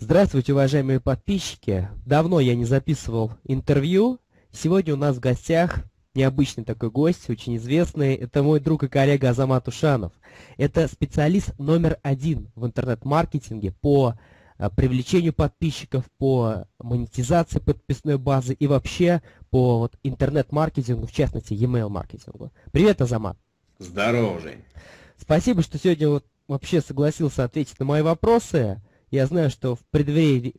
Здравствуйте, уважаемые подписчики. Давно я не записывал интервью. Сегодня у нас в гостях необычный такой гость, очень известный. Это мой друг и коллега Азамат Ушанов. Это специалист номер один в интернет-маркетинге по а, привлечению подписчиков, по монетизации подписной базы и вообще по вот, интернет-маркетингу, в частности, e-mail маркетингу. Привет, Азамат. Здорово, Жень. Спасибо, что сегодня вот вообще согласился ответить на мои вопросы. Я знаю, что в преддверии,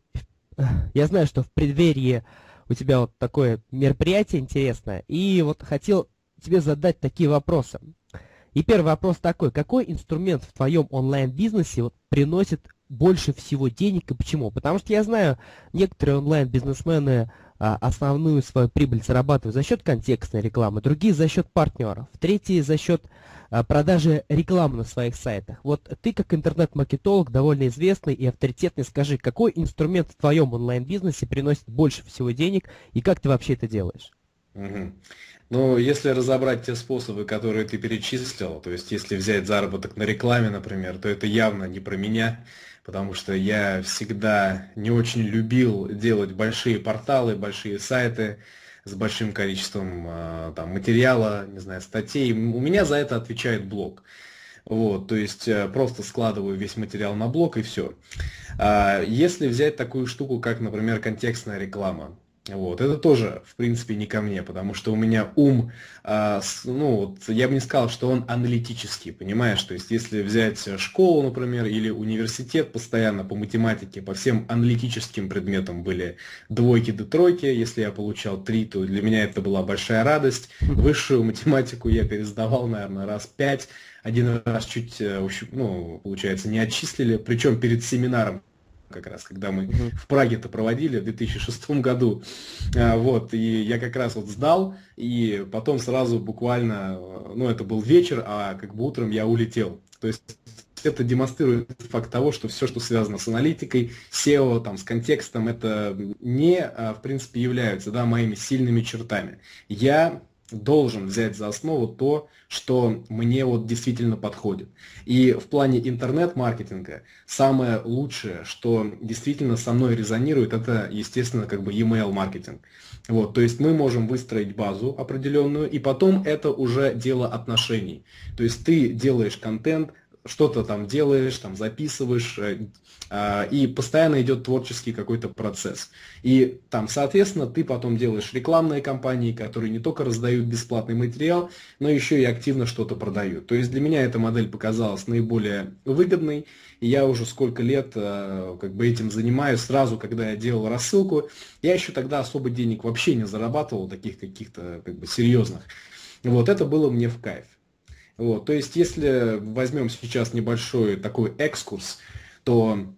я знаю, что в преддверии у тебя вот такое мероприятие интересное, и вот хотел тебе задать такие вопросы. И первый вопрос такой, какой инструмент в твоем онлайн-бизнесе вот приносит больше всего денег и почему? Потому что я знаю, некоторые онлайн-бизнесмены основную свою прибыль зарабатывают за счет контекстной рекламы, другие за счет партнеров, третьи за счет а, продажи рекламы на своих сайтах. Вот ты как интернет-маркетолог, довольно известный и авторитетный, скажи, какой инструмент в твоем онлайн-бизнесе приносит больше всего денег и как ты вообще это делаешь? Угу. Ну, если разобрать те способы, которые ты перечислил, то есть если взять заработок на рекламе, например, то это явно не про меня потому что я всегда не очень любил делать большие порталы, большие сайты с большим количеством а, там, материала, не знаю, статей. У меня за это отвечает блог. Вот, то есть э, просто складываю весь материал на блог и все. А, если взять такую штуку, как, например, контекстная реклама, вот. Это тоже, в принципе, не ко мне, потому что у меня ум, с, ну, вот, я бы не сказал, что он аналитический, понимаешь? То есть, если взять школу, например, или университет постоянно по математике, по всем аналитическим предметам были двойки до тройки, если я получал три, то для меня это была большая радость. Высшую математику я пересдавал, наверное, раз пять, один раз чуть, э, ну, получается, не отчислили, причем перед семинаром как раз, когда мы uh-huh. в Праге это проводили в 2006 году. А, вот, и я как раз вот сдал, и потом сразу буквально, ну, это был вечер, а как бы утром я улетел. То есть это демонстрирует факт того, что все, что связано с аналитикой, SEO, там, с контекстом, это не, а, в принципе, являются да, моими сильными чертами. Я должен взять за основу то, что мне вот действительно подходит. И в плане интернет-маркетинга самое лучшее, что действительно со мной резонирует, это, естественно, как бы email маркетинг. Вот, то есть мы можем выстроить базу определенную, и потом это уже дело отношений. То есть ты делаешь контент, что-то там делаешь, там записываешь, э, а, и постоянно идет творческий какой-то процесс. И там, соответственно, ты потом делаешь рекламные кампании, которые не только раздают бесплатный материал, но еще и активно что-то продают. То есть для меня эта модель показалась наиболее выгодной, и я уже сколько лет э, как бы этим занимаюсь. Сразу, когда я делал рассылку, я еще тогда особо денег вообще не зарабатывал, таких каких-то как бы серьезных. Вот это было мне в кайф. Вот, то есть, если возьмем сейчас небольшой такой экскурс, то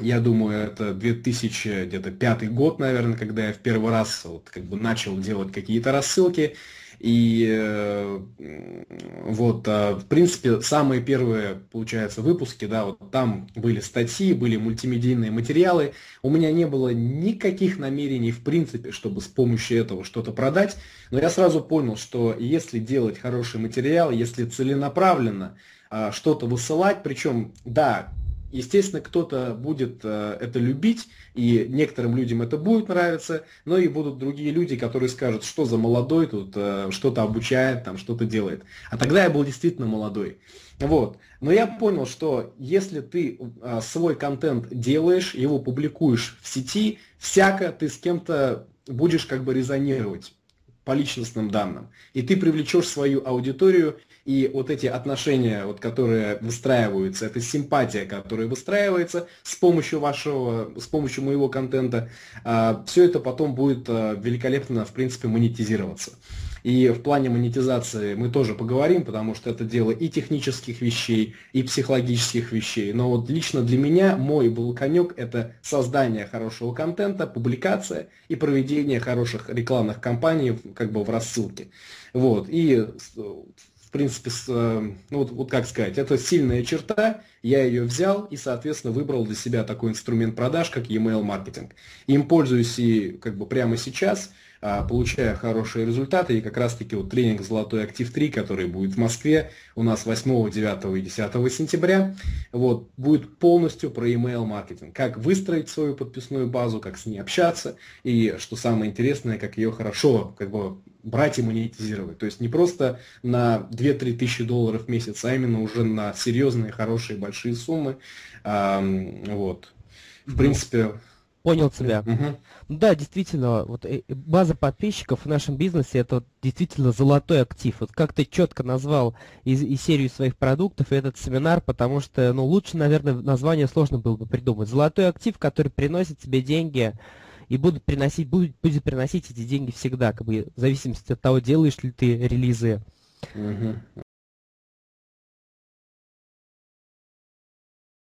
я думаю, это 2005 год, наверное, когда я в первый раз вот, как бы начал делать какие-то рассылки. И э, вот, э, в принципе, самые первые, получается, выпуски, да, вот там были статьи, были мультимедийные материалы. У меня не было никаких намерений, в принципе, чтобы с помощью этого что-то продать. Но я сразу понял, что если делать хороший материал, если целенаправленно э, что-то высылать, причем, да, Естественно, кто-то будет э, это любить, и некоторым людям это будет нравиться, но и будут другие люди, которые скажут, что за молодой тут э, что-то обучает, там что-то делает. А тогда я был действительно молодой. Вот. Но я понял, что если ты э, свой контент делаешь, его публикуешь в сети, всяко ты с кем-то будешь как бы резонировать по личностным данным. И ты привлечешь свою аудиторию, и вот эти отношения, вот, которые выстраиваются, это симпатия, которая выстраивается с помощью вашего, с помощью моего контента, а, все это потом будет а, великолепно, в принципе, монетизироваться. И в плане монетизации мы тоже поговорим, потому что это дело и технических вещей, и психологических вещей. Но вот лично для меня мой был конек – это создание хорошего контента, публикация и проведение хороших рекламных кампаний как бы в рассылке. Вот. И в принципе, э, ну вот, вот как сказать, это сильная черта, я ее взял и, соответственно, выбрал для себя такой инструмент продаж, как e-mail маркетинг. Им пользуюсь и как бы прямо сейчас. А, получая хорошие результаты. И как раз-таки вот тренинг «Золотой актив 3», который будет в Москве у нас 8, 9 и 10 сентября, вот, будет полностью про email маркетинг. Как выстроить свою подписную базу, как с ней общаться, и, что самое интересное, как ее хорошо как бы, брать и монетизировать. То есть не просто на 2-3 тысячи долларов в месяц, а именно уже на серьезные, хорошие, большие суммы. А, вот. В принципе, Понял тебя. Угу. Да, действительно, вот э, база подписчиков в нашем бизнесе это действительно золотой актив. Вот как ты четко назвал и, и серию своих продуктов, и этот семинар, потому что, ну, лучше, наверное, название сложно было бы придумать. Золотой актив, который приносит тебе деньги и будет приносить, будет, будет приносить эти деньги всегда, как бы в зависимости от того, делаешь ли ты релизы Угу.